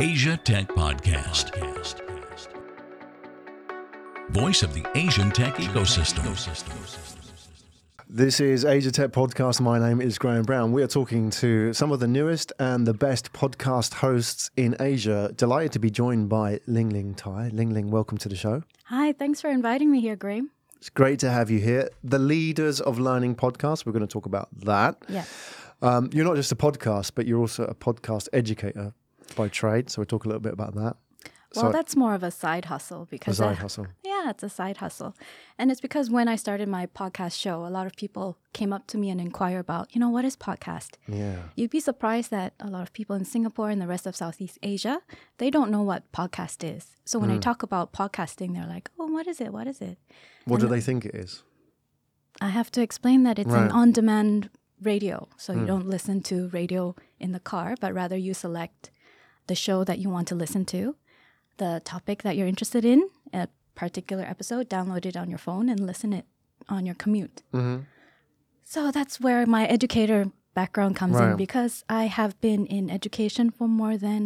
Asia Tech Podcast. Voice of the Asian tech ecosystem. This is Asia Tech Podcast. My name is Graham Brown. We are talking to some of the newest and the best podcast hosts in Asia. Delighted to be joined by Ling Ling Tai. Ling Ling, welcome to the show. Hi, thanks for inviting me here, Graham. It's great to have you here. The Leaders of Learning podcast. We're going to talk about that. Yeah. Um, you're not just a podcast, but you're also a podcast educator by trade. So we'll talk a little bit about that. Well, So- that's more of a side hustle A because side I- hustle. Yeah, it's a side hustle. And it's because when I started my podcast show, a lot of people came up to me and inquire about, you know, what is podcast? Yeah. You'd be surprised that a lot of people in Singapore and the rest of Southeast Asia, they don't know what podcast is. So when I Hmm. talk about podcasting, they're like, "Oh, what is it? What is it?" What do they think it is? I have to explain that it's Right. an on-demand radio. So Hmm. you don't listen to radio in the car, but rather you select the show that you want to listen to, the topic that you're interested in, a particular episode, download it on your phone and listen it on your commute. Mhm. So that's where my educator background comes Right. in because I have been in education for more than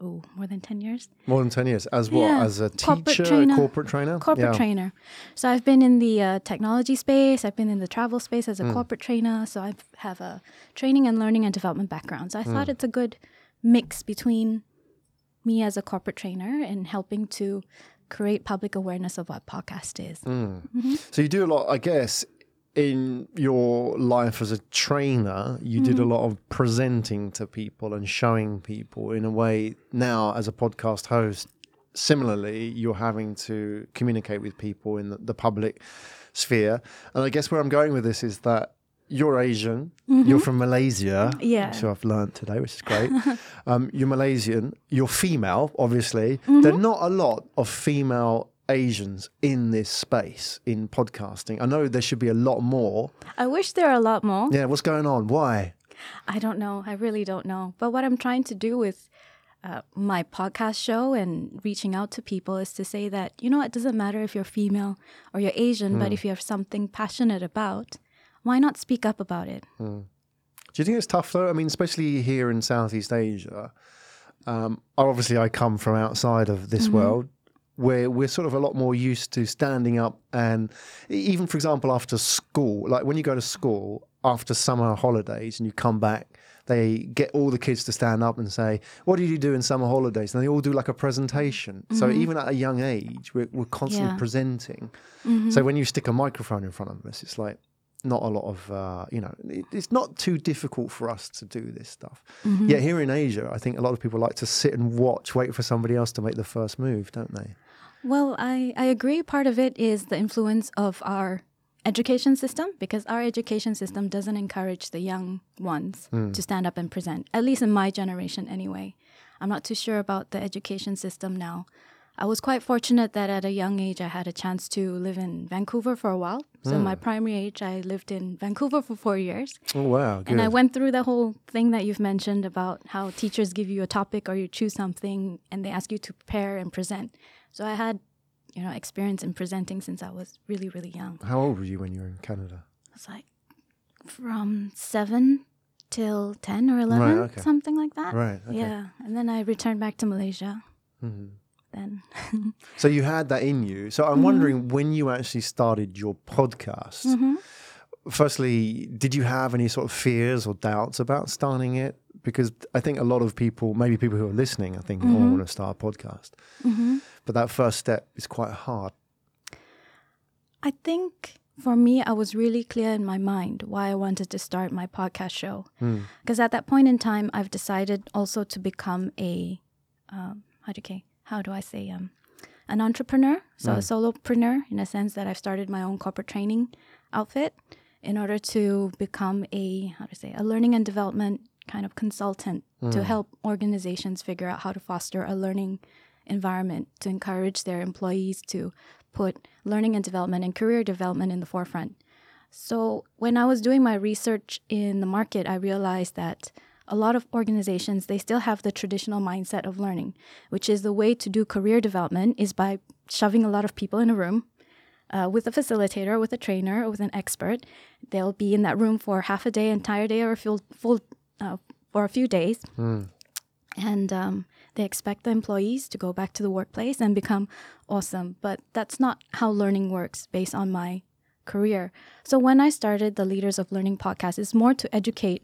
oh, more than 10 years. More than 10 years. As what? Yeah. As a Corporate teacher, trainer. corporate trainer? corporate Yeah. trainer. So I've been in the uh, technology space. I've been in the travel space as a Hmm. corporate trainer. So I have a training and learning and development background. So I Hmm. thought it's a good mix between me as a corporate trainer and helping to create public awareness of what podcast is. Hmm. Mm-hmm. So you do a lot, I guess, in your life as a trainer, you did a Mm-hmm. lot of presenting to people and showing people in a way. Now, as a podcast host, similarly, you're having to communicate with people in the, the public sphere. And I guess where I'm going with this is that you're Asian, you're from Malaysia, Mm-hmm. Yeah. which I've learned today, which is great. um, you're Malaysian, you're female, obviously. Mm-hmm. There are not a lot of female Asians in this space in podcasting. I know there should be a lot more. I wish there are a lot more. Yeah, what's going on? Why? I don't know. I really don't know. But what I'm trying to do with uh, my podcast show and reaching out to people is to say that, you know, it doesn't matter if you're female or you're Asian, but if you have something passionate about, why not speak up about it? Hmm. Do you think it's tough though? I mean, especially here in Southeast Asia. Um, obviously, I come from outside of this mm-hmm. world where we're sort of a lot more used to standing up and even, for example, after school, like when you go to school after summer holidays and you come back, they get all the kids to stand up and say, "What did you do in summer holidays?" And they all do like a presentation. So mm-hmm. even at a young age, we're, we're constantly Yeah. presenting. Mm-hmm. So when you stick a microphone in front of us, it's like not a lot of uh, you know it, it's not too difficult for us to do this stuff yet here in asia i think a lot of people like to sit and watch wait for somebody else to make the first move don't they Well, I, I agree. Part of it is the influence of our education system because our education system doesn't encourage the young ones to stand up and present, at least in my generation anyway. I'm not too sure about the education system now. I was quite fortunate that at a young age I had a chance to live in Vancouver for a while. So, my primary age, I lived in Vancouver for four years. oh wow good And I went through the whole thing that you've mentioned about how teachers give you a topic or you choose something and they ask you to prepare and present. So I had, you know, experience in presenting since I was really, really young. how old were you when you were in canada I was like from seven till 10 or 11, okay. something like that. Right, okay. Yeah. And then I returned back to Malaysia. Mhm. Then, so you had that in you. So i'm mm-hmm. wondering when you actually started your podcast mm-hmm. firstly did you have any sort of fears or doubts about starting it? Because i think a lot of people maybe people who are listening i think oh, i mm-hmm. want to start a podcast. But that first step is quite hard. I think for me, I was really clear in my mind why I wanted to start my podcast show. Hmm. Because at that point in time, I've decided also to become a, um, how do you, how do I say, um, an entrepreneur, so a solopreneur in a sense that I've started my own corporate training outfit in order to become a, how to say, a learning and development kind of consultant to help organizations figure out how to foster a learning environment to encourage their employees to put learning and development and career development in the forefront. So, when I was doing my research in the market, I realized that a lot of organizations they still have the traditional mindset of learning, which is the way to do career development is by shoving a lot of people in a room uh, with a facilitator, with a trainer, or with an expert. They'll be in that room for half a day, entire day, or a full, full uh, for a few days. and um, they expect the employees to go back to the workplace and become awesome. But that's not how learning works based on my career. So when I started the Leaders of Learning podcast, it's more to educate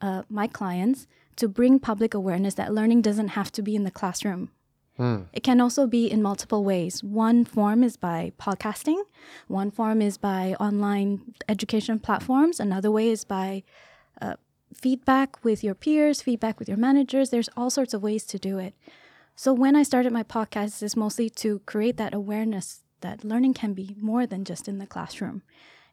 uh, my clients to bring public awareness that learning doesn't have to be in the classroom. It can also be in multiple ways. One form is by podcasting, one form is by online education platforms, another way is by uh, feedback with your peers, feedback with your managers. There's all sorts of ways to do it. So when I started my podcast, it's mostly to create that awareness that learning can be more than just in the classroom.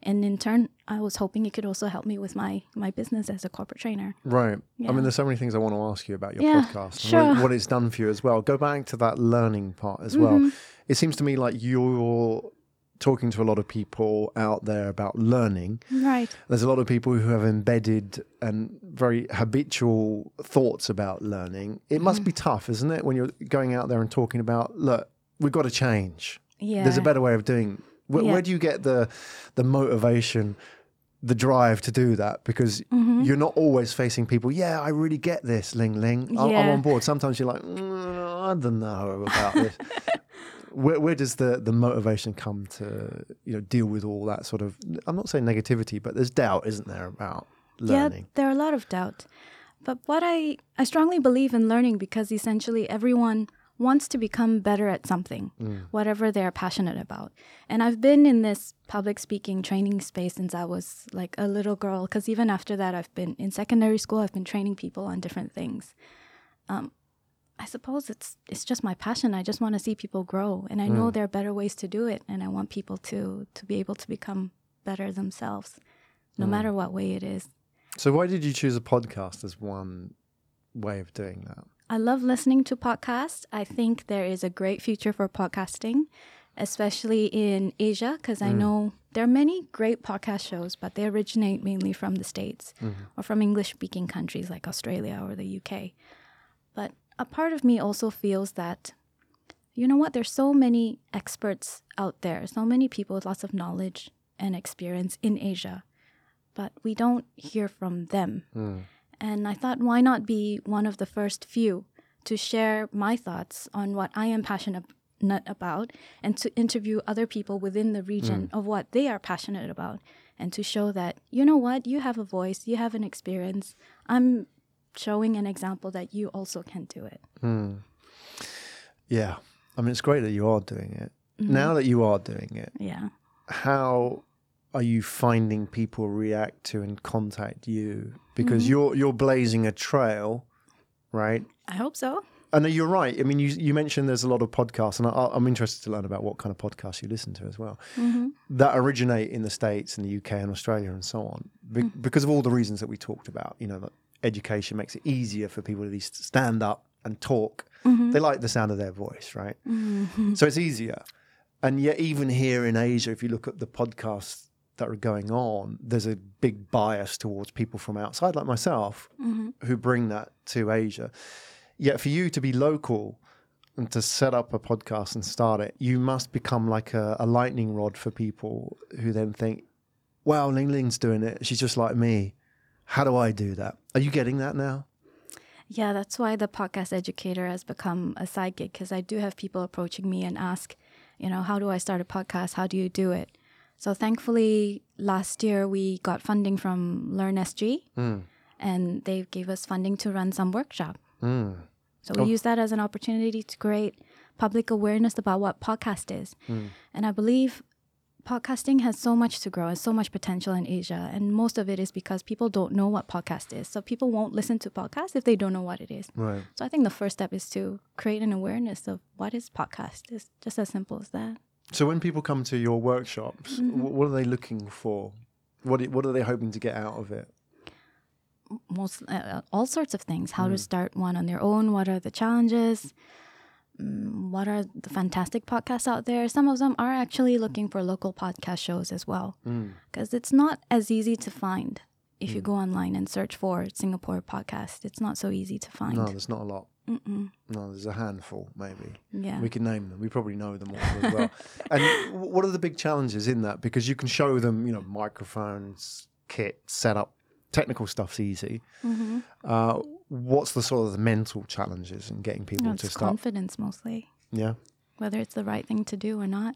And in turn, I was hoping it could also help me with my my business as a corporate trainer. Right. I mean, there's so many things I want to ask you about your Yeah, podcast and sure. what, what it's done for you as well. Go back to that learning part as well. Mm-hmm. It seems to me like you're talking to a lot of people out there about learning. Right. There's a lot of people who have embedded and very habitual thoughts about learning. It must Mm-hmm. be tough, isn't it, when you're going out there and talking about, look, we've got to change. Yeah. There's a better way of doing. Where, Yeah. where do you get the the motivation, the drive to do that? Because Mm-hmm. you're not always facing people. Yeah, I really get this, Ling Ling. I- I'm on board. Sometimes you're like, "Mm, I don't know about this. where, where does the the motivation come to you know deal with all that sort of? I'm not saying negativity, but there's doubt, isn't there, about learning? Yeah, there are a lot of doubt. But what I I strongly believe in learning because essentially everyone wants to become better at something, mm. whatever they're passionate about. And I've been in this public speaking training space since I was like a little girl because even after that I've been in secondary school, I've been training people on different things. Um I suppose it's it's just my passion. I just want to see people grow and I know mm. there are better ways to do it and I want people to to be able to become better themselves no mm. matter what way it is. So why did you choose a podcast as one way of doing that? I love listening to podcasts. I think there is a great future for podcasting, especially in Asia, because I mm. know there are many great podcast shows, but they originate mainly from the States mm-hmm. or from English speaking countries like Australia or the UK. But a part of me also feels that, you know what, there's so many experts out there, so many people with lots of knowledge and experience in Asia, but we don't hear from them. Mm. And I thought, why not be one of the first few to share my thoughts on what I am passionate about and to interview other people within the region of what they are passionate about and to show that, you know what, you have a voice, you have an experience. I'm showing an example that you also can do it. Yeah, I mean, it's great that you are doing it. Mm-hmm. Now that you are doing it, Yeah. how are you finding people react to and contact you? Because Mm-hmm. you're you're blazing a trail, right? I hope so. And you're right. I mean, you you mentioned there's a lot of podcasts, and I, I'm interested to learn about what kind of podcasts you listen to as well mm-hmm. that originate in the states and the UK and Australia and so on, be, mm. because of all the reasons that we talked about. You know, that education makes it easier for people to at least stand up and talk. Mm-hmm. They like the sound of their voice, right? Mm-hmm. So it's easier. And yet, even here in Asia, if you look at the podcasts that are going on, there's a big bias towards people from outside, like myself, mm-hmm. who bring that to Asia. Yet, for you to be local and to set up a podcast and start it, you must become like a, a lightning rod for people who then think, wow, Ling Ling's doing it. She's just like me. How do I do that? Are you getting that now? Yeah, that's why the podcast educator has become a side gig because I do have people approaching me and ask, you know, how do I start a podcast? How do you do it? So thankfully, last year we got funding from Learn SG, hmm. and they gave us funding to run some workshop. Hmm. So we oh. use that as an opportunity to create public awareness about what podcast is. Hmm. And I believe podcasting has so much to grow and so much potential in Asia. And most of it is because people don't know what podcast is. So people won't listen to podcasts if they don't know what it is. Right. So I think the first step is to create an awareness of what is podcast. It's just as simple as that. So when people come to your workshops, Mm-hmm. what are they looking for? What what are they hoping to get out of it? most uh, all sorts of things. How to start one on their own. What are the challenges? Mm, what are the fantastic podcasts out there? Some of them are actually looking for local podcast shows as well. Because it's not as easy to find. If you go online and search for singapore podcast it's not so easy to find. No, there's not a lot. No, there's a handful, maybe. yeah We can name them. We probably know them all as well. and what are the big challenges in that? Because you can show them, you know, microphones, kit, setup, technical stuff's easy. Uh, what's the sort of the mental challenges in getting people No, to start? confidence mostly, yeah, whether it's the right thing to do or not.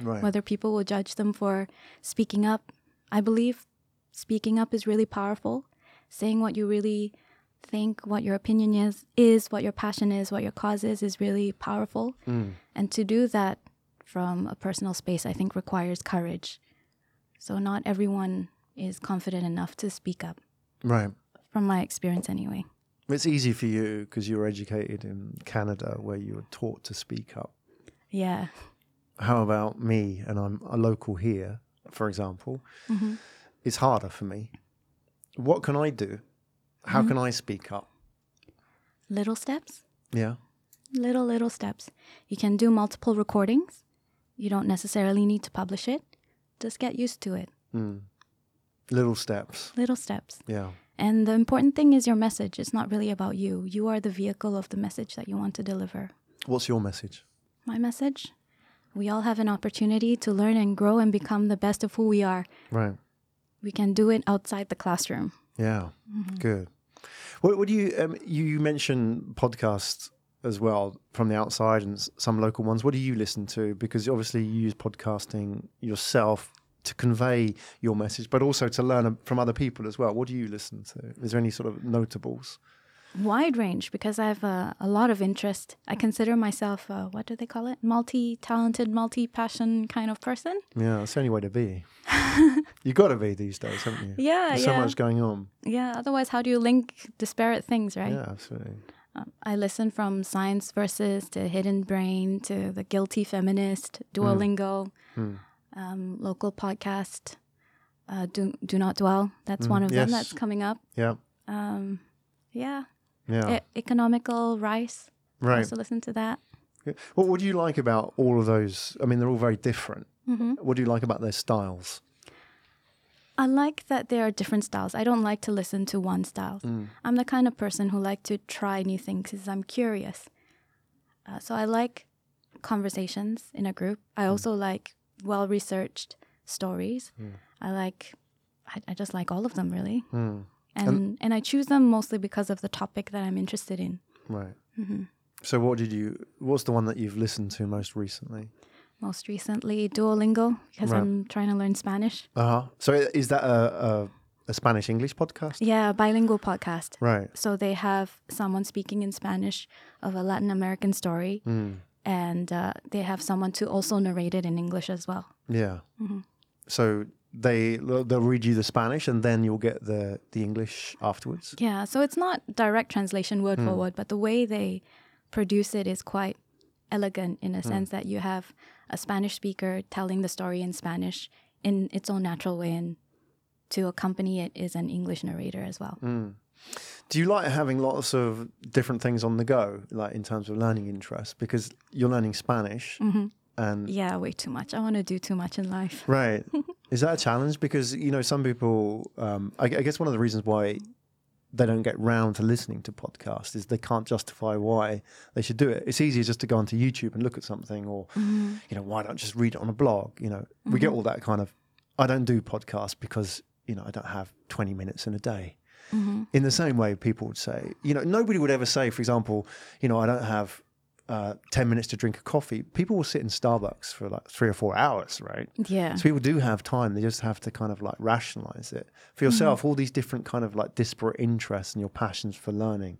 right. whether people will judge them for speaking up. I believe speaking up is really powerful. Saying what you really think, what your opinion is, is what your passion is, what your cause is, is really powerful. Mm. And to do that from a personal space, I think requires courage. So not everyone is confident enough to speak up, Right. from my experience anyway. It's easy for you because you were educated in Canada where you were taught to speak up. Yeah. How about me and I'm a local here, for example? Mm-hmm. It's harder for me. What can I do? How Mm-hmm. can I speak up? Little steps. Yeah. little little steps you can do multiple recordings you don't necessarily need to publish it just get used to it Mm. Little steps. little steps Yeah. and the important thing is your message it's not really about you you are the vehicle of the message that you want to deliver What's your message? my message we all have an opportunity to learn and grow and become the best of who we are Right. we can do it outside the classroom Yeah. Mm-hmm. Good. What, do you um, you you mentioned podcasts as well from the outside and some local ones. What do you listen to? Because obviously you use podcasting yourself to convey your message, but also to learn from other people as well. What do you listen to? Is there any sort of notables? Wide range because I have a, a lot of interest. I consider myself, uh, what do they call it? Multi talented, multi passion kind of person. Yeah, that's the only way to be. you got to be these days, haven't you? Yeah, There's yeah. so much going on. Yeah, otherwise, how do you link disparate things, right? Yeah, absolutely. Um, I listen from Science Versus to Hidden Brain to The Guilty Feminist, Duolingo, Mm. um, local podcast, uh, Do, Do Not Dwell. That's one of them that's coming up. Yeah, Um, yeah. Yeah. E- economical Rice. I right. also listen to that. What would you like about all of those? I mean, they're all very different. hmm What do you like about their styles? I like that there are different styles. I don't like to listen to one style. Mm. I'm the kind of person who like to try new things because I'm curious. Uh, so I like conversations in a group. I also like well researched stories. I like, I, I just like all of them really, Mm. and and I choose them mostly because of the topic that I'm interested in. Right. hmm So, what did you? What's the one that you've listened to most recently? Most recently, Duolingo because Right. I'm trying to learn Spanish. Uh huh. So, is that a a, a Spanish English podcast? Yeah, a bilingual podcast. Right. So they have someone speaking in Spanish of a Latin American story, Mm. and uh, they have someone to also narrate it in English as well. Yeah. Mhm. So they they'll read you the Spanish and then you'll get the the English afterwards. Yeah, so it's not direct translation word for hmm. word, but the way they produce it is quite elegant in a hmm. sense that you have a Spanish speaker telling the story in Spanish in its own natural way, and to accompany it is an English narrator as well. Hmm. Do you like having lots of different things on the go, like in terms of learning interests? Because you're learning Spanish, mm-hmm. And Yeah, way too much. I want to do too much in life. Right. Is that a challenge? Because, you know, some people, um, I, I guess one of the reasons why they don't get round to listening to podcasts is they can't justify why they should do it. It's easier just to go onto YouTube and look at something or, mm-hmm. you know, why don't just read it on a blog? You know, we get mm-hmm. all that kind of, I don't do podcasts because, you know, I don't have 20 minutes in a day. Mm-hmm. In the same way, people would say, you know, nobody would ever say, for example, you know, I don't have uh, 10 minutes to drink a coffee. People will sit in Starbucks for like three or four hours, right? Yeah. So people do have time. They just have to kind of like rationalize it for yourself. All these different kind of like disparate interests and your passions for learning.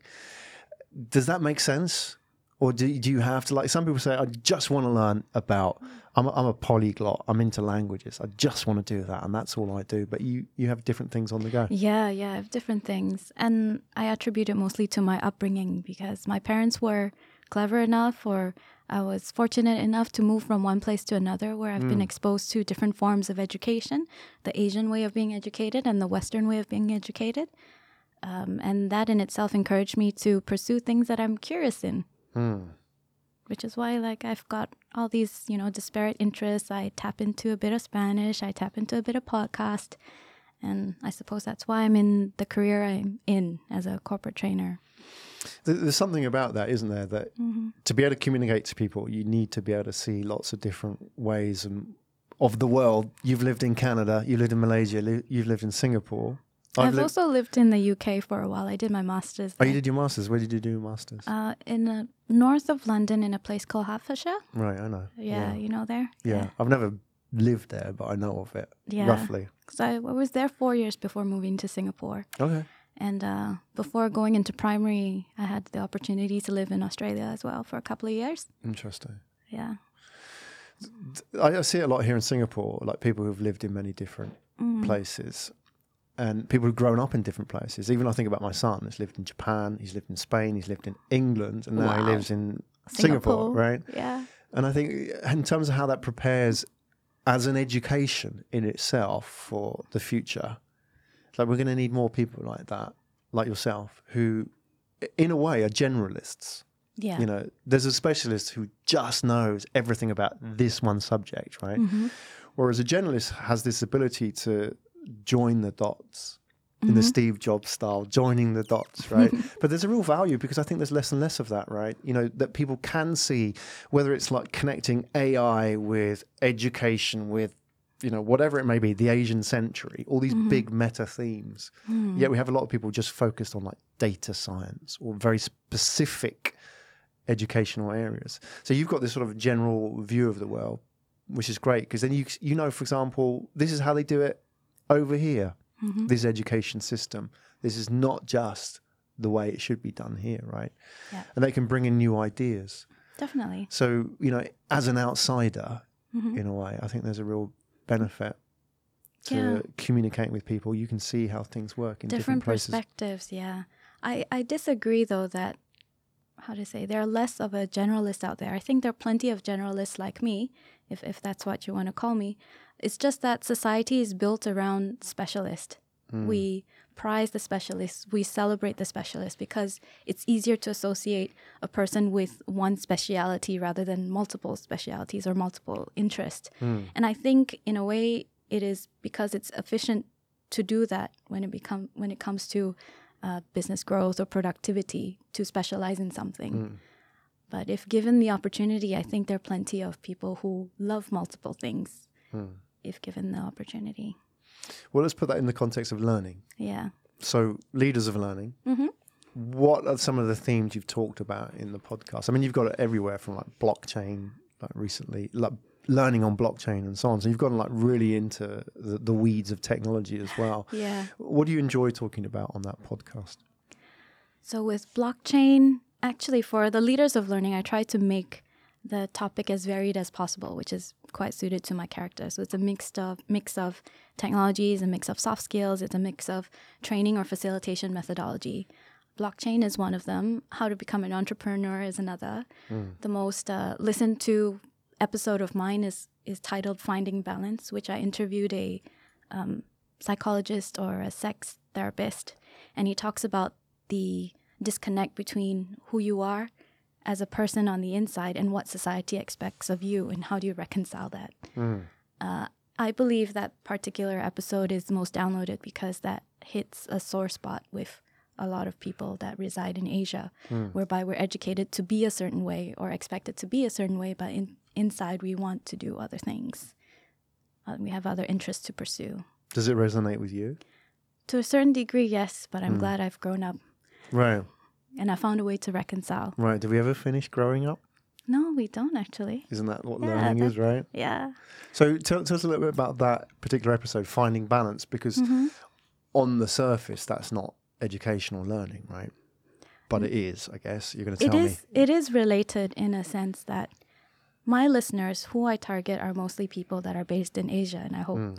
Does that make sense? Or do, do you have to like some people say, I just want to learn about, I'm a, I'm a polyglot. I'm into languages. I just want to do that. And that's all I do. But you, you have different things on the go. Yeah, yeah, I have different things. And I attribute it mostly to my upbringing because my parents were clever enough or I was fortunate enough to move from one place to another where I've been exposed to different forms of education the Asian way of being educated and the Western way of being educated. Um, and that in itself encouraged me to pursue things that I'm curious in. Which is why, like, I've got all these, you know, disparate interests. I tap into a bit of Spanish. I tap into a bit of podcast, and I suppose that's why I'm in the career I'm in as a corporate trainer. There- There's something about that, isn't there? That to be able to communicate to people, you need to be able to see lots of different ways and of the world. You've lived in Canada, you lived in Malaysia, li- you've lived in Singapore. I've I've, lived- also lived in the UK for a while. I did my master's Oh, you did your masters. Where did you do your masters? uh, in uh, north of London in a place called Hertfordshire. right, I know. Yeah, you know there? yeah. I've never lived there, but I know of it Yeah. roughly. Because I, I was there four years before moving to Singapore. Okay. And uh, before going into primary, I had the opportunity to live in Australia as well for a couple of years. Interesting. Yeah. I, I see it a lot here in Singapore, like people who've lived in many different Mm. places and people who've grown up in different places. Even I think about my son, he's lived in Japan, he's lived in Spain, he's lived in England, and now he lives in Singapore, right? Yeah. And I think in terms of how that prepares as an education in itself for the future, like we're going to need more people like that, like yourself, who in a way are generalists. Yeah. You know, there's a specialist who just knows everything about this one subject, right? Mm-hmm. Whereas a generalist has this ability to join the dots in the Steve Jobs style, joining the dots, right? but there's a real value because I think there's less and less of that, right? You know, that people can see whether it's like connecting AI with education, with, you know, whatever it may be, the Asian century, all these mm-hmm. big meta themes. Hmm. Yet we have a lot of people just focused on like data science or very specific educational areas. So you've got this sort of general view of the world, which is great because then you you know, for example, this is how they do it over here. Mm-hmm. This education system. This is not just the way it should be done here, right? Yeah. And they can bring in new ideas. Definitely. So you know, as an outsider, Mm-hmm. in a way, I think there's a real benefit to Yeah. communicating with people. You can see how things work in different, different perspectives yeah. I i disagree though that how to say there are less of a generalist out there. I think there are plenty of generalists like me if if that's what you want to call me. It's just that society is built around specialist we mm. prize the specialists we celebrate the specialists because it's easier to associate a person with one speciality rather than multiple specialities or multiple interests. Mm. And i think in a way it is because it's efficient to do that when it become when it comes to uh, business growth or productivity to specialize in something. Mm. But if given the opportunity, I think there are plenty of people who love multiple things if given the opportunity. Well, let's put that in the context of learning. Yeah. So, leaders of learning. Mm-hmm. What are some of the themes you've talked about in the podcast? I mean, you've got it everywhere from like blockchain, like recently, like learning on blockchain and so on. So you've gotten like really into the, the weeds of technology as well. Yeah. What do you enjoy talking about on that podcast? So with blockchain, actually for the leaders of learning, I try to make the topic as varied as possible, which is quite suited to my character. So it's a mix of mix of technologies, a mix of soft skills, it's a mix of training or facilitation methodology. Blockchain is one of them. How to become an entrepreneur is another. The most uh, listened to episode of mine is is titled "Finding Balance," which I interviewed a um, psychologist or a sex therapist, and he talks about the disconnect between who you are as a person on the inside and what society expects of you, and how do you reconcile that. Uh, I believe that particular episode is most downloaded because that hits a sore spot with a lot of people that reside in Asia, whereby we're educated to be a certain way or expected to be a certain way, but in, inside we want to do other things. Uh, we have other interests to pursue. Does it resonate with you? To a certain degree, yes, but I'm glad I've grown up Right, and I found a way to reconcile. right. Did we ever finish growing up? No, we don't actually. Isn't that what Yeah, learning is, right? Yeah. So tell, tell us a little bit about that particular episode, finding balance, because Mm-hmm. on the surface, that's not educational learning, right? But it is, I guess. You're going to It tell is it is related in a sense that my listeners who I target are mostly people that are based in Asia and I hope Hmm.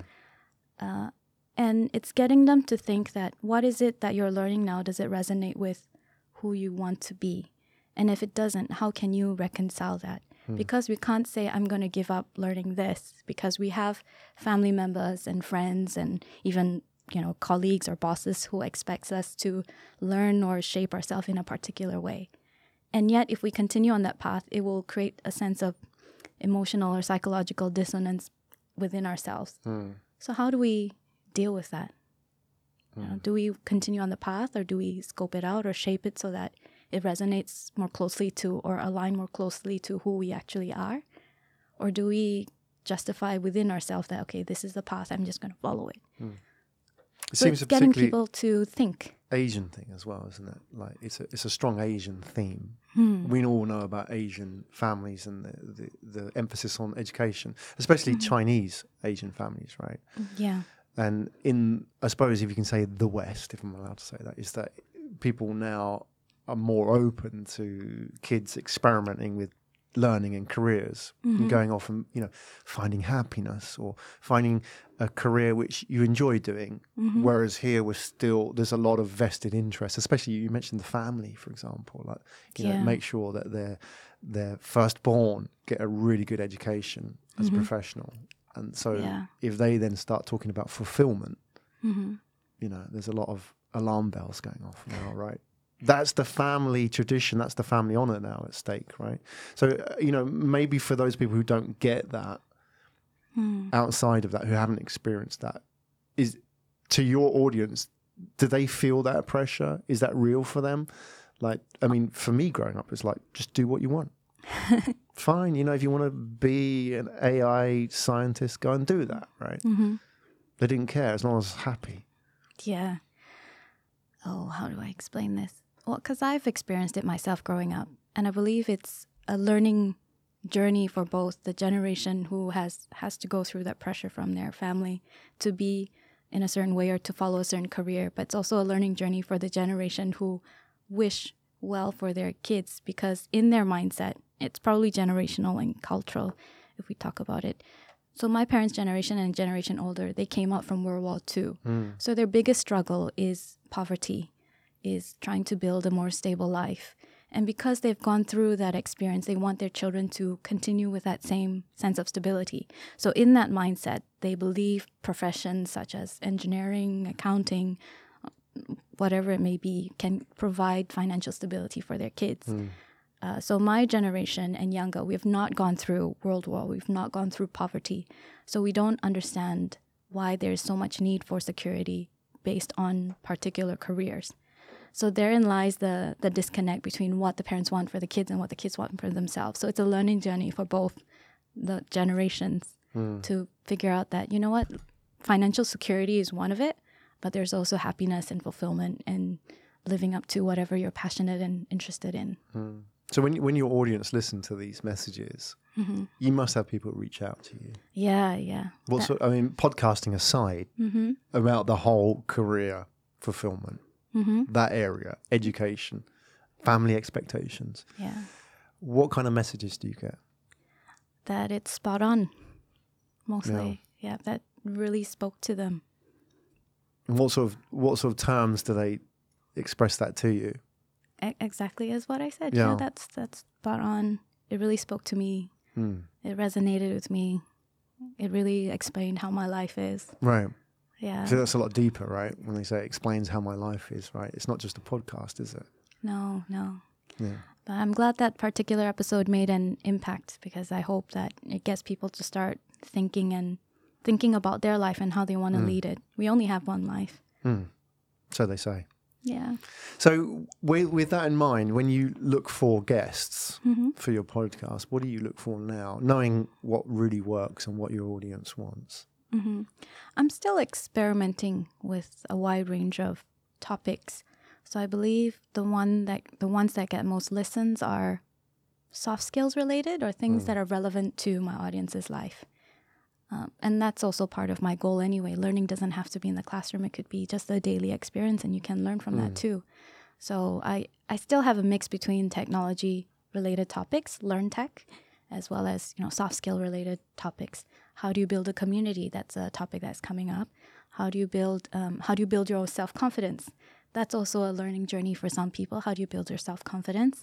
uh, and it's getting them to think that what is it that you're learning now does it resonate with who you want to be. And if it doesn't how can you reconcile that? Hmm. Because we can't say i'm going to give up learning this because we have family members and friends and even you know colleagues or bosses who expects us to learn or shape ourselves in a particular way. And yet if we continue on that path it will create a sense of emotional or psychological dissonance within ourselves. Hmm. So how do we deal with that you know, do we continue on the path or do we scope it out or shape it so that it resonates more closely to or align more closely to who we actually are or do we justify within ourselves that okay this is the path i'm just going to follow it It so seems it's getting people to think. Asian thing as well, isn't it? Like it's a it's a strong Asian theme. Hmm. We all know about Asian families and the, the, the emphasis on education, especially Mm-hmm. Chinese Asian families, right? Yeah. And in I suppose if you can say the West, if I'm allowed to say that, is that people now are more open to kids experimenting with learning and careers Mm-hmm. and going off and you know finding happiness or finding a career which you enjoy doing Mm-hmm. whereas here we're still there's a lot of vested interest especially you mentioned the family for example like you know make sure that their their firstborn get a really good education as a professional and so Mm-hmm. Yeah. if they then start talking about fulfillment hmm you know there's a lot of alarm bells going off now right that's the family tradition that's the family honor now at stake right so uh, you know maybe for those people who don't get that Hmm. outside of that who haven't experienced that is to your audience do they feel that pressure is that real for them like i mean for me growing up it's like just do what you want fine you know if you want to be an ai scientist go and do that right hmm they didn't care as long as happy Yeah. Oh, how do I explain this? Well, because I've experienced it myself growing up, and I believe it's a learning journey for both the generation who has has to go through that pressure from their family to be in a certain way or to follow a certain career, but it's also a learning journey for the generation who wish well for their kids because in their mindset, it's probably generational and cultural if we talk about it. So my parents' generation and generation older, they came out from World War II. Hmm. So their biggest struggle is poverty, is trying to build a more stable life. And because they've gone through that experience, they want their children to continue with that same sense of stability. So in that mindset, they believe professions such as engineering, accounting, whatever it may be, can provide financial stability for their kids. Hmm. Uh, so my generation and younger, we have not gone through World War. We've not gone through poverty. So we don't understand why there's so much need for security based on particular careers. So therein lies the the disconnect between what the parents want for the kids and what the kids want for themselves. So it's a learning journey for both the generations to figure out that you know what financial security is one of it, but there's also happiness and fulfillment and living up to whatever you're passionate and interested in. So when when your audience listen to these messages, Mm-hmm. you must have people reach out to you. Yeah, yeah. What sort? I mean, podcasting aside, Mm-hmm. about the whole career fulfillment, Mm-hmm. that area, education, family expectations. Yeah. What kind of messages do you get? That it's spot on. Mostly. Yeah, that really spoke to them. And what sort of what sort of terms do they express that to you? Exactly as what I said. Yeah. Yeah, that's that's spot on. It really spoke to me. Hmm. It resonated with me. It really explained how my life is. Right. Yeah. So that's a lot deeper, right? When they say it explains how my life is, right? It's not just a podcast, is it? No, no. Yeah. But I'm glad that particular episode made an impact because I hope that it gets people to start thinking and thinking about their life and how they want to lead it. We only have one life. So they say. Yeah. So with with that in mind, when you look for guests Mm-hmm. for your podcast, what do you look for now, knowing what really works and what your audience wants? hmm I'm still experimenting with a wide range of topics. So I believe the one that the ones that get most listens are soft skills related or things that are relevant to my audience's life. Um, and that's also part of my goal anyway. Learning doesn't have to be in the classroom; it could be just a daily experience, and you can learn from that too. So I I still have a mix between technology related topics, learn tech, as well as you know soft skill related topics. How do you build a community? That's a topic that's coming up. How do you build um, How do you build your own self confidence? That's also a learning journey for some people. How do you build your self confidence?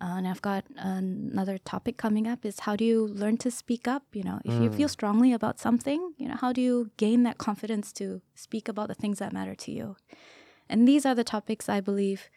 Uh, and I've got another topic coming up is how do you learn to speak up? You know, if you feel strongly about something, you know, how do you gain that confidence to speak about the things that matter to you? And these are the topics I believe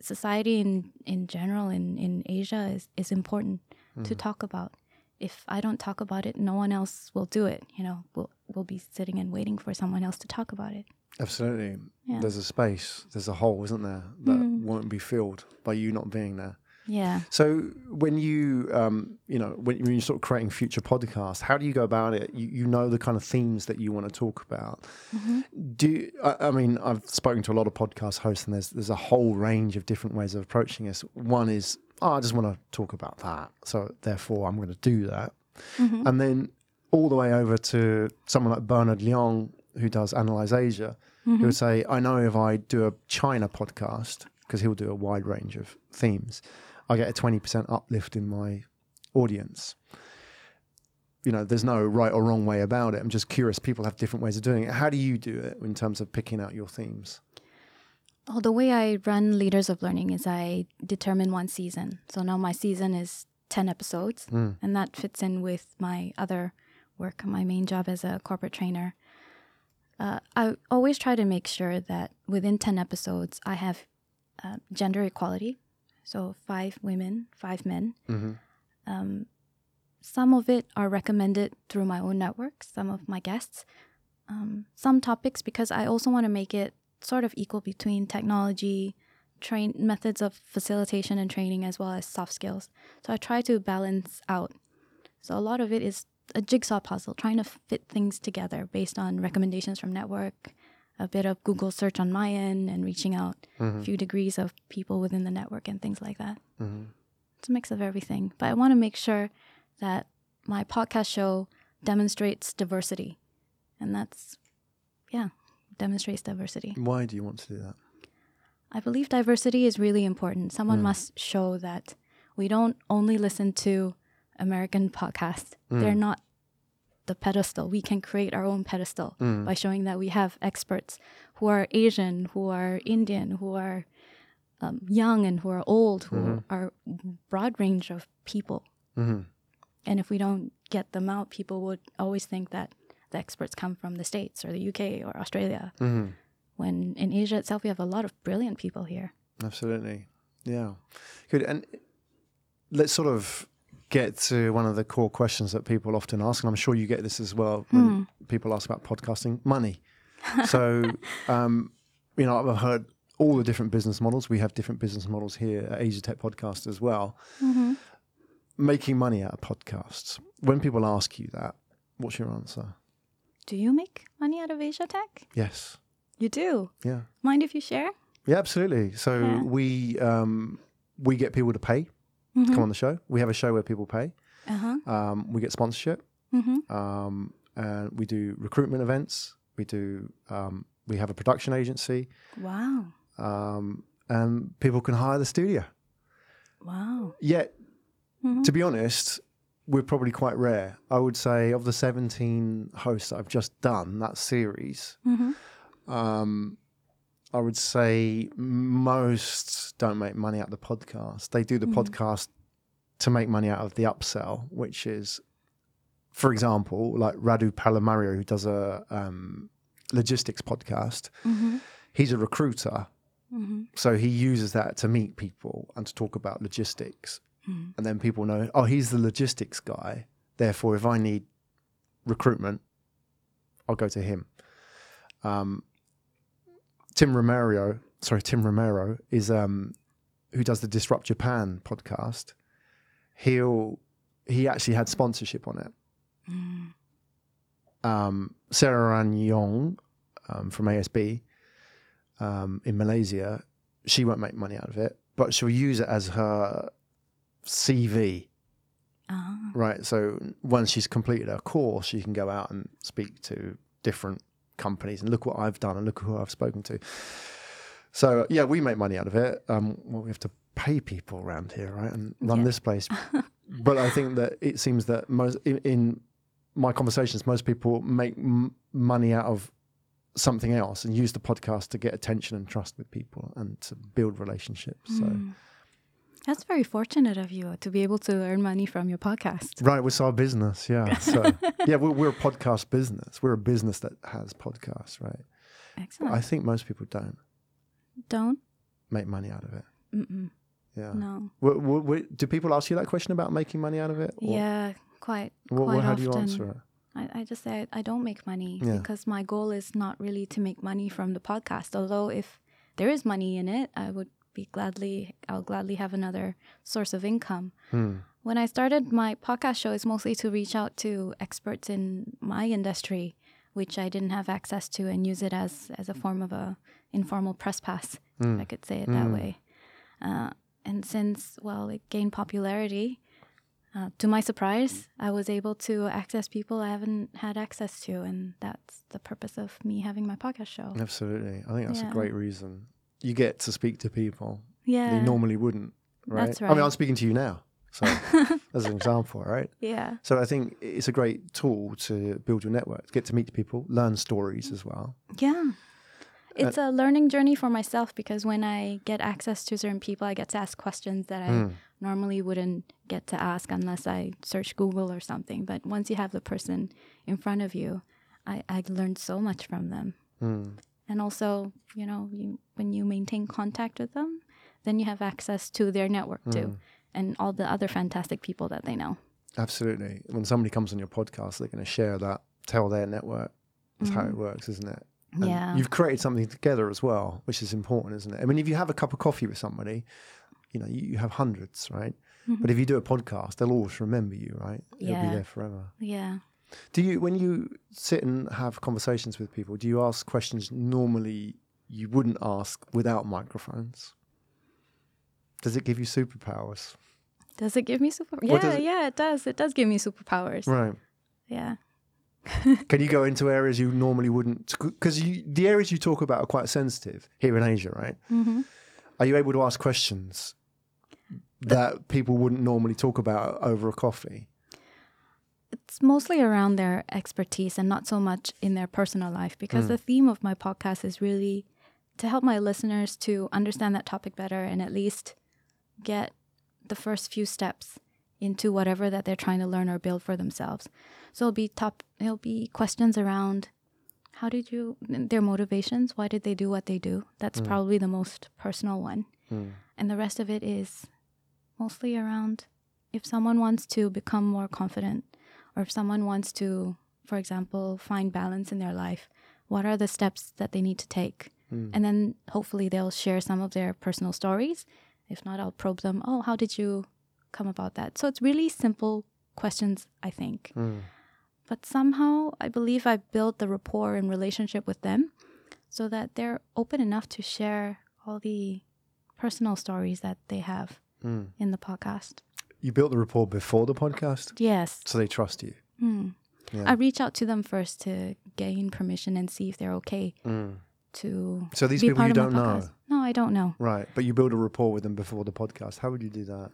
society in, in general in, in Asia is, is important to talk about. If I don't talk about it, no one else will do it. You know, we'll, we'll be sitting and waiting for someone else to talk about it. Absolutely. Yeah. Mm-hmm. There's a space, there's a hole, isn't there, that won't be filled by you not being there. Yeah. So when you, um, you know, when, when you're sort of creating future podcasts, how do you go about it? You, you know the kind of themes that you want to talk about. Mm-hmm. Do you, I, I mean, I've spoken to a lot of podcast hosts, and there's there's a whole range of different ways of approaching this. One is, oh, I just want to talk about that, so therefore I'm going to do that, mm-hmm. and then all the way over to someone like Bernard Leong, who does Analyze Asia, who would mm-hmm. say, I know if I do a China podcast, because he'll do a wide range of themes, I get a 20% uplift in my audience. You know, there's no right or wrong way about it. I'm just curious. People have different ways of doing it. How do you do it in terms of picking out your themes? Well, the way I run Leaders of Learning is I determine one season. So now my season is 10 episodes, and that fits in with my other work, my main job as a corporate trainer. Uh, I always try to make sure that within 10 episodes, I have uh, gender equality. So five women, five men. Um, some of it are recommended through my own network, some of my guests. Um, some topics, because I also want to make it sort of equal between technology, train methods of facilitation and training, as well as soft skills. So I try to balance out. So a lot of it is a jigsaw puzzle, trying to fit things together based on recommendations from network, a bit of Google search on my end, and reaching out a mm-hmm. few degrees of people within the network and things like that. Mm-hmm. It's a mix of everything. But I want to make sure that my podcast show demonstrates diversity. And that's, yeah, demonstrates diversity. Why do you want to do that? I believe diversity is really important. Someone mm. must show that we don't only listen to American podcasts. Mm. They're not the pedestal. We can create our own pedestal mm. by showing that we have experts who are Asian, who are Indian, who are um, young and who are old, who mm-hmm. are broad range of people. Mm-hmm. And if we don't get them out, people would always think that the experts come from the States or the UK or Australia. Mm-hmm. When in Asia itself, we have a lot of brilliant people here. Absolutely. Yeah. Good. And let's sort of get to one of the core questions that people often ask, and I'm sure you get this as well when people ask about podcasting money. So, um, you know, I've heard all the different business models. We have different business models here at Asia Tech Podcast as well. Making money out of podcasts. When people ask you that, what's your answer? Do you make money out of Asia Tech? Yes. You do. Yeah. Mind if you share? Yeah, absolutely. So Yeah. we um, we get people to pay to come on the show. We have a show where people pay. Uh huh. Um, we get sponsorship. Mm-hmm. Um, and we do recruitment events. We do. Um, we have a production agency, Wow. um, and people can hire the studio. Wow. Yet, to be honest, we're probably quite rare. I would say of the seventeen hosts I've just done that series, um, I would say most don't make money out of the podcast. They do the podcast to make money out of the upsell, which is, for example, like Radu Palamariu, who does a um, logistics podcast. He's a recruiter, so he uses that to meet people and to talk about logistics. And then people know, oh, he's the logistics guy. Therefore, if I need recruitment, I'll go to him. Um, Tim Romero, sorry, Tim Romero is um, who does the Disrupt Japan podcast. He'll he actually had sponsorship on it. Um, Sarah Ran Yong um, from ASB um, in Malaysia, she won't make money out of it, but she'll use it as her CV. Ah. Right. So once she's completed her course, she can go out and speak to different companies and look what I've done and look who I've spoken to. So yeah, we make money out of it. Um, well, we have to pay people around here, right, and run Yeah. this place. but I think that it seems that most in, in my conversations, most people make m- money out of something else and use the podcast to get attention and trust with people and to build relationships. So. That's very fortunate of you to be able to earn money from your podcast. Right, it's our business, yeah. So yeah, we're, we're a podcast business. We're a business that has podcasts, right? Excellent. I think most people don't Don't? make money out of it. Mm-mm. Yeah. No. Do people ask you that question about making money out of it? Or Yeah, quite. wh- quite how often. do you answer it? I, I just say I, I don't make money Yeah. because my goal is not really to make money from the podcast. Although if there is money in it, I would be gladly I'll gladly have another source of income. Hmm. When I started my podcast show, it's mostly to reach out to experts in my industry, which I didn't have access to, and use it as as a form of a informal press pass, if I could say it that way. Uh, and since well, it gained popularity, uh, to my surprise, I was able to access people I haven't had access to, and that's the purpose of me having my podcast show. Absolutely. I think that's Yeah. a great reason. You get to speak to people Yeah, you normally wouldn't, right? That's I mean. I'm speaking to you now. So, as an example, right? yeah, So, I think it's a great tool to build your network, get to meet people, learn stories as well. yeah. Uh, it's a learning journey for myself because when I get access to certain people, I get to ask questions that I hmm. normally wouldn't get to ask unless I search Google or something. But once you have the person in front of you, I, I learned so much from them. Hmm. And also, you know, you, when you maintain contact with them, then you have access to their network too mm. and all the other fantastic people that they know. Absolutely. When somebody comes on your podcast, they're going to share that, tell their network. That's how it mm-hmm. works, isn't it? And Yeah. You've created something together as well, which is important, isn't it? I mean, if you have a cup of coffee with somebody, you know, you, you have hundreds, right? But mm-hmm. if you do a podcast, they'll always remember you, right? It'll be there forever. Yeah. Do you, when you sit and have conversations with people, do you ask questions normally you wouldn't ask without microphones? Does it give you superpowers? Does it give me super? What Yeah, it- yeah, it does. It does give me superpowers. Right. Yeah. Can you go into areas you normally wouldn't? Because the areas you talk about are quite sensitive here in Asia, right? hmm Are you able to ask questions that people wouldn't normally talk about over a coffee? It's mostly around their expertise and not so much in their personal life because mm. the theme of my podcast is really to help my listeners to understand that topic better and at least get the first few steps into whatever that they're trying to learn or build for themselves. So it'll be top it'll be questions around how did you their motivations, why did they do what they do? That's mm. probably the most personal one. Mm. And the rest of it is mostly around if someone wants to become more confident or if someone wants to, for example, find balance in their life, what are the steps that they need to take? Hmm. And then hopefully they'll share some of their personal stories. If not, I'll probe them. Oh, how did you come about that? So it's really simple questions, I think. Hmm. But somehow I believe I built the rapport and relationship with them so that they're open enough to share all the personal stories that they have hmm. in the podcast. You built the rapport before the podcast, Yes. so they trust you. Hmm. Yeah. I reach out to them first to gain permission and see if they're okay hmm. to So these people you don't know. No, I don't know. Right. But you build a rapport with them before the podcast. How would you do that?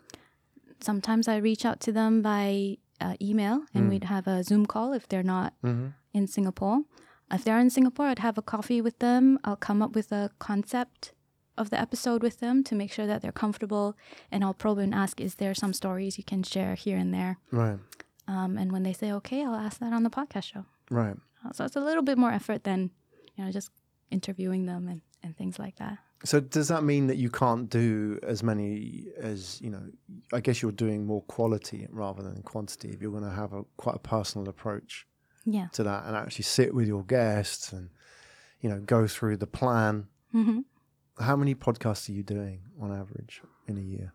Sometimes I reach out to them by uh, email and hmm. we'd have a Zoom call if they're not mm-hmm. in Singapore. If they're in Singapore, I'd have a coffee with them. I'll come up with a concept of the episode with them to make sure that they're comfortable. And I'll probe and ask, is there some stories you can share here and there? Right. Um, and when they say okay, I'll ask that on the podcast show. Right. Uh, So it's a little bit more effort than, you know, just interviewing them and, and things like that. So does that mean that you can't do as many as you know? I guess you're doing more quality rather than quantity. If you're going to have a quite a personal approach Yeah. to that and actually sit with your guests and you know go through the plan. hmm How many podcasts are you doing on average in a year?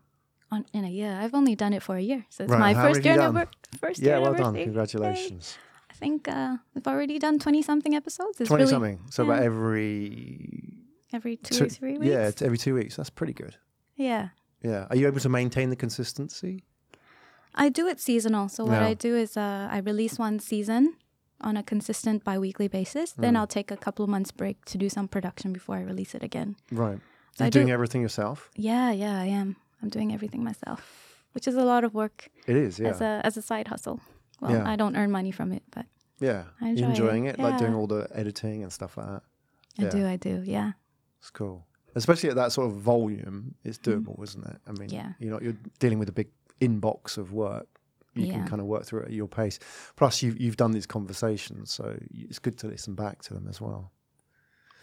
On, in a year. I've only done it for a year. So it's Right, my first year, anniver- first Yeah, year well done. Congratulations. I think uh, we've already done 20 something episodes. It's Twenty really something. So about every every two, two- or three weeks. yeah, every two weeks. That's pretty good. Yeah. Yeah. Are you able to maintain the consistency? I do it seasonal. So what Yeah. I do is uh, I release one season on a consistent bi-weekly basis. Mm. Then I'll take a couple of months break to do some production before I release it again. Right. So You're I do- doing everything yourself. Yeah, yeah, I am. I'm doing everything myself, which is a lot of work It is. Yeah. as a as a side hustle. Well, Yeah. I don't earn money from it, but yeah. I enjoy You're it. enjoying it, like doing all the editing and stuff like that. I do, I do. Yeah. It's cool. Especially at that sort of volume, it's doable, isn't it? I mean, Mm. Yeah. you're not you're dealing with a big inbox of work. You Yeah. can kind of work through it at your pace. Plus, you've you've done these conversations, so it's good to listen back to them as well.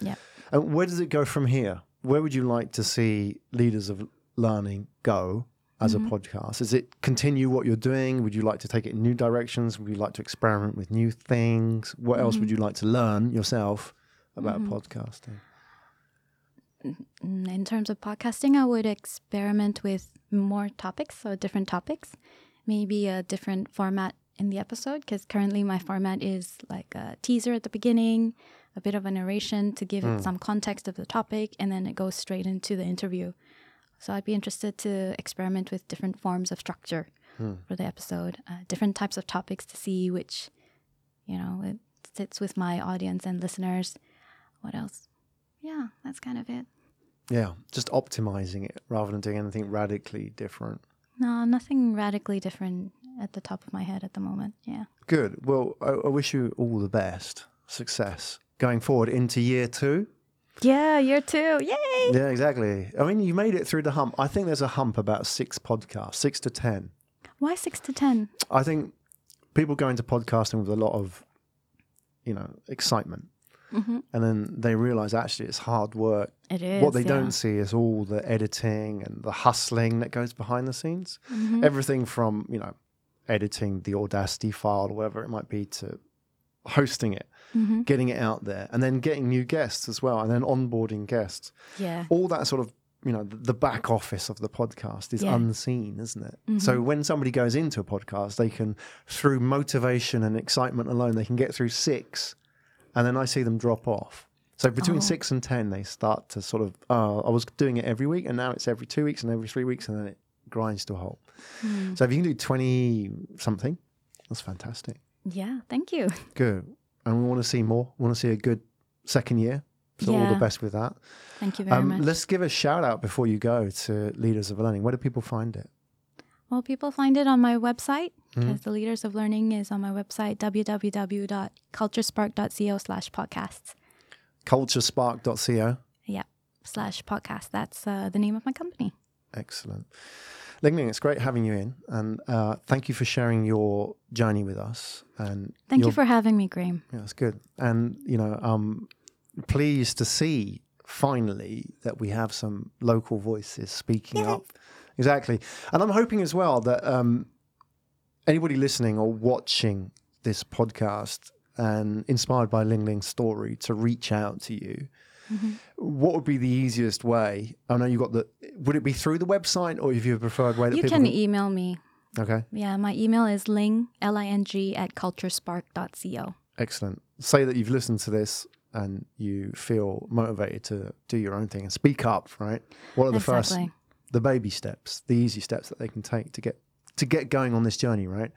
Yeah. And where does it go from here? Where would you like to see leaders of learning go as Mm-hmm. a podcast? Is it continue what you're doing? Would you like to take it in new directions? Would you like to experiment with new things? What else would Mm-hmm. you like to learn yourself about podcasting? Mm, In terms of podcasting, I would experiment with more topics, so different topics, maybe a different format in the episode. Because currently, my format is like a teaser at the beginning, a bit of a narration to give it some context of the topic, and then it goes straight into the interview. So I'd be interested to experiment with different forms of structure for the episode, uh, different types of topics to see which, you know, it sits with my audience and listeners. What else? Yeah, that's kind of it. Yeah, just optimizing it rather than doing anything radically different. No, nothing radically different at the top of my head at the moment. Yeah. Good. Well, I, I wish you all the best, success going forward into year two. Yeah, year two. Yay! Yeah, exactly. I mean, you made it through the hump. I think there's a hump about six podcasts, six to 10. Why six to ten? I think people go into podcasting with a lot of, you know, excitement. And then they realize actually it's hard work. It is. what they yeah. don't see is all the editing and the hustling that goes behind the scenes. Mm-hmm. Everything from, you know, editing the Audacity file or whatever it might be to hosting it, Mm-hmm. getting it out there, and then getting new guests as well, and then onboarding guests. Yeah. All that sort of, you know, the, the back office of the podcast is Yeah. Mm-hmm. unseen, isn't it? So when somebody goes into a podcast, they can, through motivation and excitement alone, they can get through six, and then I see them drop off. So between Oh. six and ten, they start to sort of. Oh, I was doing it every week, and now it's every two weeks and every three weeks, and then it grinds to a halt. Hmm. So if you can do twenty something, that's fantastic. Yeah. Thank you. Good, and we want to see more. We want to see a good second year. So all the best with that. Thank you very Um, much. let's give a shout out before you go to Leaders of Learning. Where do people find it? Well, people find it on my website Mm-hmm. because the Leaders of Learning is on my website, www.culturespark.co slash podcasts. Culturespark.co. Yeah, slash podcast. That's uh, the name of my company. Excellent. Ling Ling, it's great having you in, and uh, thank you for sharing your journey with us. And Thank you for having me, Graham. Yeah, that's good. And you know, um, pleased to see finally that we have some local voices speaking up. Exactly, and I'm hoping as well that um, anybody listening or watching this podcast and inspired by Ling Ling's story to reach out to you. What would be the easiest way? I know you've got the. Would it be through the website, or if you have a preferred way that You people can email me. Okay, Yeah, my email is ling, L-I-N-G, at culturespark.co. Excellent. Say that you've listened to this and you feel motivated to do your own thing and speak up, right? What are the first Exactly. The baby steps, the easy steps that they can take to get to get going on this journey, right?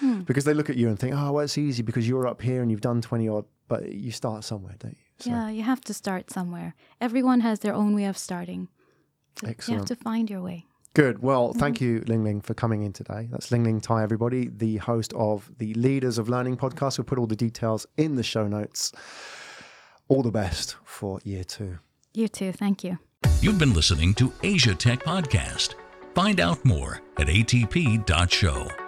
Hmm. Because they look at you and think, "Oh, well, it's easy because you're up here and you've done 20 odd, but you start somewhere, don't you?" So, Yeah, you have to start somewhere. Everyone has their own way of starting. So You have to find your way. Good. Well, thank Mm-hmm. you, Ling Ling, for coming in today. That's Ling Ling Tai, everybody, the host of the Leaders of Learning podcast. We'll put all the details in the show notes. All the best for year two. You too. Thank you. You've been listening to Asia Tech Podcast. Find out more at atp.show.